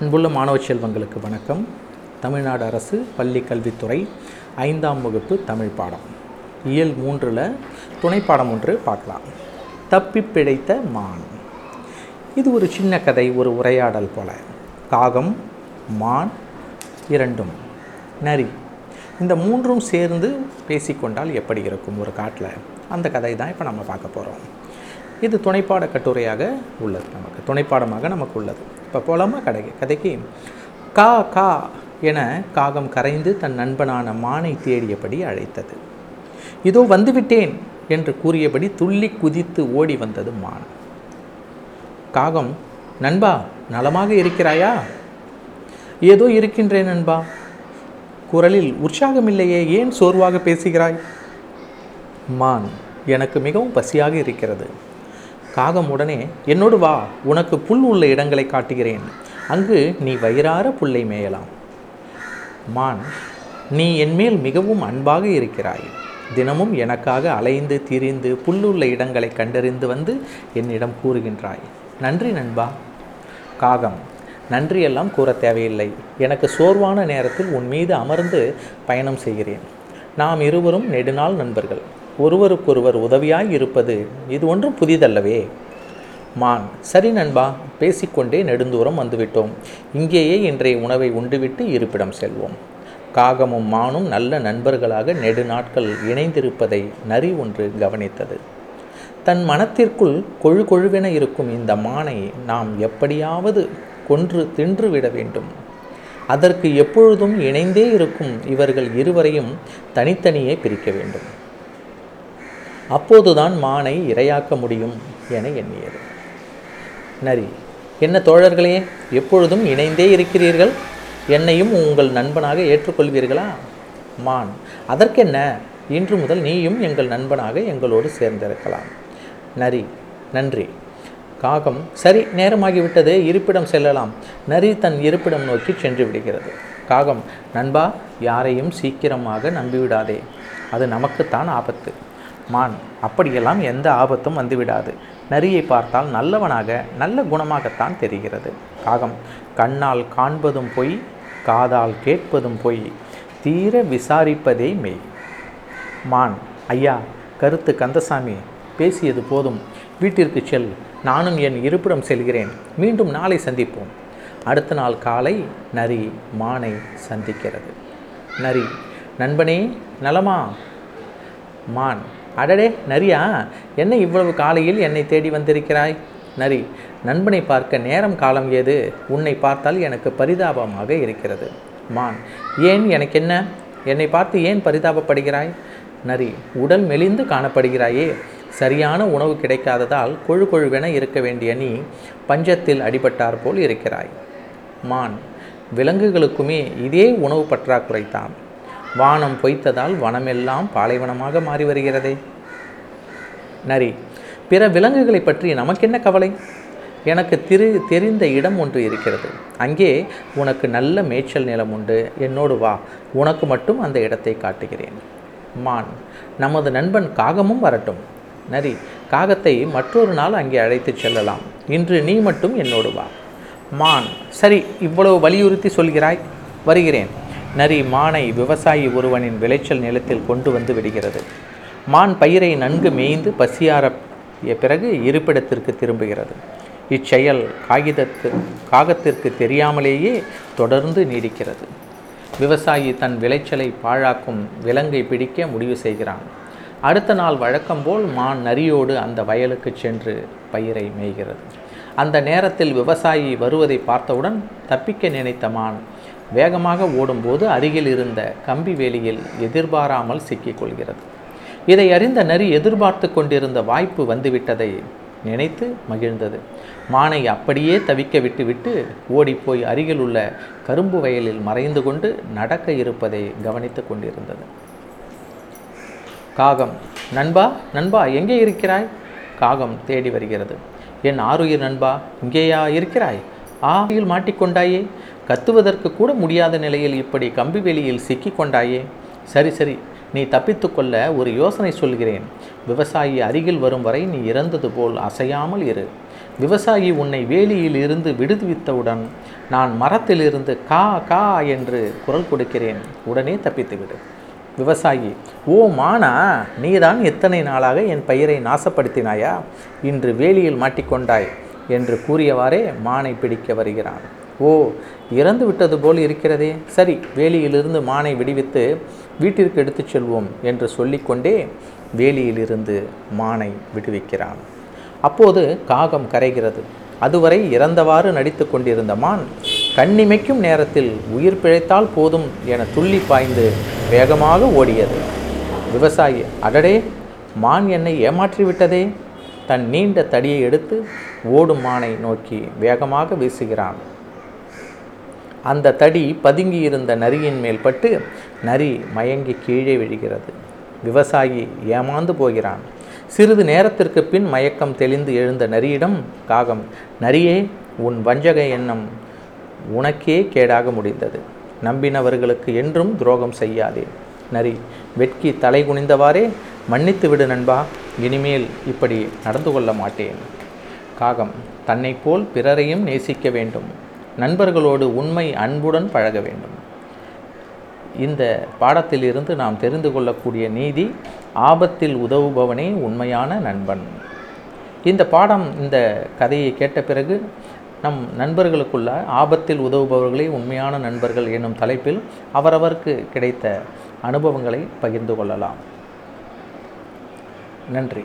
அன்புள்ள மாணவ செல்வங்களுக்கு வணக்கம். தமிழ்நாடு அரசு பள்ளி கல்வித்துறை ஐந்தாம் வகுப்பு தமிழ் பாடம். இயல் மூன்றில் துணைப்பாடம் ஒன்று பார்க்கலாம். தப்பி பிழைத்த மான். இது ஒரு சின்ன கதை ஒரு உரையாடல் போல. காகம் மான் இரண்டும் நரி. இந்த மூன்றும் சேர்ந்து பேசிக்கொண்டால் எப்படி இருக்கும் ஒரு காட்டில்? அந்த கதை தான் இப்போ நம்ம பார்க்க போகிறோம் இது துணைப்பாட கட்டுரையாக உள்ளது நமக்கு. துணைப்பாடமாக நமக்கு உள்ளது. இப்போ போலாமா கடை கதைக்கு கா கா என காகம் கரைந்து தன் நண்பனான மானை தேடியபடி அழைத்தது. இதோ வந்துவிட்டேன் என்று கூறியபடி துள்ளி குதித்து ஓடி வந்தது மான். காகம் நண்பா நலமாக இருக்கிறாயா? ஏதோ இருக்கின்றேன் நண்பா. குரலில் உற்சாகமில்லையே ஏன் சோர்வாக பேசுகிறாய்? மான் எனக்கு மிகவும் பசியாக இருக்கிறது. காகம் உடனே என்னோடு வா உனக்கு புல் உள்ள இடங்களை காட்டுகிறேன். அங்கு நீ வயிறார புல்லை மேயலாம். மான் நீ என்மேல் மிகவும் அன்பாக இருக்கிறாய். தினமும் எனக்காக அலைந்து திரிந்து புல்லுள்ள இடங்களை கண்டறிந்து வந்து என்னிடம் கூறுகின்றாய். நன்றி நண்பா. காகம் நன்றியெல்லாம் கூற தேவையில்லை. எனக்கு சோர்வான நேரத்தில் உன் மீது அமர்ந்து பயணம் செய்கிறேன். நாம் இருவரும் நெடுநாள் நண்பர்கள். ஒருவருக்கொருவர் உதவியாய் இருப்பது இது ஒன்றும் புதிதல்லவே. மான் சரி நண்பா பேசிக்கொண்டே நெடுந்தூரம் வந்துவிட்டோம். இங்கேயே இன்றைய உணவை உண்டுவிட்டு இருப்பிடம் செல்வோம். காகமும் மானும் நல்ல நண்பர்களாக நெடு நாட்கள் இணைந்திருப்பதை நரி ஒன்று கவனித்தது. தன் மனத்திற்குள் கொழு கொழுவென இருக்கும் இந்த மானை நாம் எப்படியாவது கொன்று தின்று விட வேண்டும். அதற்கு எப்பொழுதும் இணைந்தே இருக்கும் இவர்கள் இருவரையும் தனித்தனியே பிரிக்க வேண்டும். அப்போதுதான் மானை இரையாக்க முடியும் என எண்ணியது. நரி என்ன தோழர்களே எப்பொழுதும் இணைந்தே இருக்கிறீர்கள்? என்னையும் உங்கள் நண்பனாக ஏற்றுக்கொள்வீர்களா? மான் அதற்கென்ன? இன்று முதல் நீயும் எங்கள் நண்பனாக எங்களோடு சேர்ந்திருக்கலாம். நரி நன்றி. காகம் சரி நேரமாகிவிட்டது இருப்பிடம் செல்லலாம். நரி தன் இருப்பிடம் நோக்கி சென்று விடுகிறது. காகம் நண்பா யாரையும் சீக்கிரமாக நம்பிவிடாதே. அது நமக்குத்தான் ஆபத்து. மான் அப்படியெல்லாம் எந்த ஆபத்தும் வந்துவிடாது. நரியை பார்த்தால் நல்லவனாக நல்ல குணமாகத்தான் தெரிகிறது. காகம் கண்ணால் காண்பதும் பொய் காதால் கேட்பதும் பொய் தீர விசாரிப்பதே மெய். மான் ஐயா கருத்து கந்தசாமி பேசியது போதும். வீட்டிற்கு செல் நானும் என் இருப்பிடம் செல்கிறேன். மீண்டும் நாளை சந்திப்போம். அடுத்த நாள் காலை நரி மானை சந்திக்கிறது. நரி நண்பனே நலமா? மான் அடடே நரியா என்ன இவ்வளவு காலையில் என்னை தேடி வந்திருக்கிறாய்? நரி நண்பனை பார்க்க நேரம் காலம் ஏது? உன்னை பார்த்தால் எனக்கு பரிதாபமாக இருக்கிறது. மான் ஏன் எனக்கு என்ன என்னை பார்த்து ஏன் பரிதாபப்படுகிறாய்? நரி உடல் மெலிந்து காணப்படுகிறாயே. சரியான உணவு கிடைக்காததால் கொழு கொழுவென இருக்க வேண்டிய நீ பஞ்சத்தில் அடிபட்டார் போல் இருக்கிறாய். மான் விலங்குகளுக்குமே இதே உணவு பற்றாக்குறைத்தான் வானம் பொய்த்ததால் வனமெல்லாம் பாலைவனமாக மாறி வருகிறதே. நரி பிற விலங்குகளை பற்றி நமக்கென்ன கவலை? எனக்கு திரு தெரிந்த இடம் ஒன்று இருக்கிறது. அங்கே உனக்கு நல்ல மேய்ச்சல் நிலம் உண்டு. என்னோடு வா. உனக்கு மட்டும் அந்த இடத்தை காட்டுகிறேன். மான் நமது நண்பன் காகமும் வரட்டும். நரி காகத்தை மற்றொரு நாள் அங்கே அழைத்து செல்லலாம். இன்று நீ மட்டும் என்னோடு வா. மான் சரி இவ்வளவு வலியுறுத்தி சொல்கிறாய். வருகிறேன். நரி மானை விவசாயி ஒருவனின் விளைச்சல் நிலத்தில் கொண்டு வந்து விடுகிறது. மான் பயிரை நன்கு மேய்ந்து பசியாறிய பிறகு இருப்பிடத்திற்கு திரும்புகிறது. இச்செயல் காகிதத்து காகத்திற்கு தெரியாமலேயே தொடர்ந்து நீடிக்கிறது. விவசாயி தன் விளைச்சலை பாழாக்கும் விலங்கை பிடிக்க முடிவு செய்கிறான். அடுத்த நாள் வழக்கம்போல் மான் நரியோடு அந்த வயலுக்கு சென்று பயிரை மேய்கிறது. அந்த நேரத்தில் விவசாயி வருவதை பார்த்தவுடன் தப்பிக்க நினைத்த மான் வேகமாக ஓடும்போது அருகில் இருந்த கம்பி வேலியில் எதிர்பாராமல் சிக்கிக்கொள்கிறது. இதை அறிந்த நரி எதிர்பார்த்து கொண்டிருந்த வாய்ப்பு வந்துவிட்டதை நினைத்து மகிழ்ந்தது. மானை அப்படியே தவிக்க விட்டுவிட்டு ஓடிப்போய் அருகில் உள்ள கரும்பு வயலில் மறைந்து கொண்டு நடக்க இருப்பதை கவனித்து கொண்டிருந்தது. காகம் நண்பா நண்பா எங்கே இருக்கிறாய்? காகம் தேடி வருகிறது. என் ஆருயிர் நண்பா இங்கேயா இருக்கிறாய்? ஆயில் மாட்டிக்கொண்டாயே. கத்துவதற்கு கூட முடியாத நிலையில் இப்படி கம்பி வெளியில் சிக்கிக் கொண்டாயே. சரி சரி நீ தப்பித்துக்கொள்ள ஒரு யோசனை சொல்கிறேன். விவசாயி அருகில் வரும் வரை நீ இறந்தது போல் அசையாமல் இரு. விவசாயி உன்னை வேலியில் இருந்து விடுவித்தவுடன் நான் மரத்திலிருந்து கா கா என்று குரல் கொடுக்கிறேன். உடனே தப்பித்துவிடு. விவசாயி ஓ மானா நீதான் எத்தனை நாளாக என் பயிரை நாசப்படுத்தினாயா? இன்று வேலியில் மாட்டிக்கொண்டாய் என்று கூறியவாறே மானை பிடிக்க வருகிறான். ஓ இறந்து விட்டது போல் இருக்கிறதே. சரி வேலியிலிருந்து மானை விடுவித்து வீட்டிற்கு எடுத்துச் செல்வோம் என்று சொல்லிக்கொண்டே வேலியிலிருந்து மானை விடுவிக்கிறான். அப்போது காகம் கரைகிறது. அதுவரை இறந்தவாறு நடித்து கொண்டிருந்த மான் கண்ணிமைக்கும் நேரத்தில் உயிர் பிழைத்தால் போதும் என துள்ளி பாய்ந்து வேகமாக ஓடியது. விவசாயி அடடே மான் என்னை ஏமாற்றிவிட்டதே தன் நீண்ட தடியை எடுத்து ஓடும் மானை நோக்கி வேகமாக வீசுகிறான். அந்த தடி பதுங்கி இருந்த நரியின் மேல் பட்டு நரி மயங்கி கீழே விழுகிறது. விவசாயி ஏமாந்து போகிறான். சிறிது நேரத்திற்கு பின் மயக்கம் தெளிந்து எழுந்த நரியிடம் காகம் நரியே உன் வஞ்சக எண்ணம் உனக்கே கேடாக முடிந்தது. நம்பினவர்களுக்கு என்றும் துரோகம் செய்யாதே நரி வெட்கி தலை குனிந்தவாறே மன்னித்து விடு நண்பா இனிமேல் இப்படி நடந்து கொள்ள மாட்டேன் காகம் தன்னைப் போல் பிறரையும் நேசிக்க வேண்டும். நண்பர்களோடு உண்மை அன்புடன் பழக வேண்டும். இந்த பாடத்திலிருந்து நாம் தெரிந்து கொள்ளக்கூடிய நீதி ஆபத்தில் உதவுபவனே உண்மையான நண்பன். இந்த பாடம் இந்த கதையை கேட்ட பிறகு நம் நண்பர்களுக்குள்ள ஆபத்தில் உதவுபவர்களே உண்மையான நண்பர்கள் என்னும் தலைப்பில் அவரவருக்கு கிடைத்த அனுபவங்களை பகிர்ந்து கொள்ளலாம். நன்றி.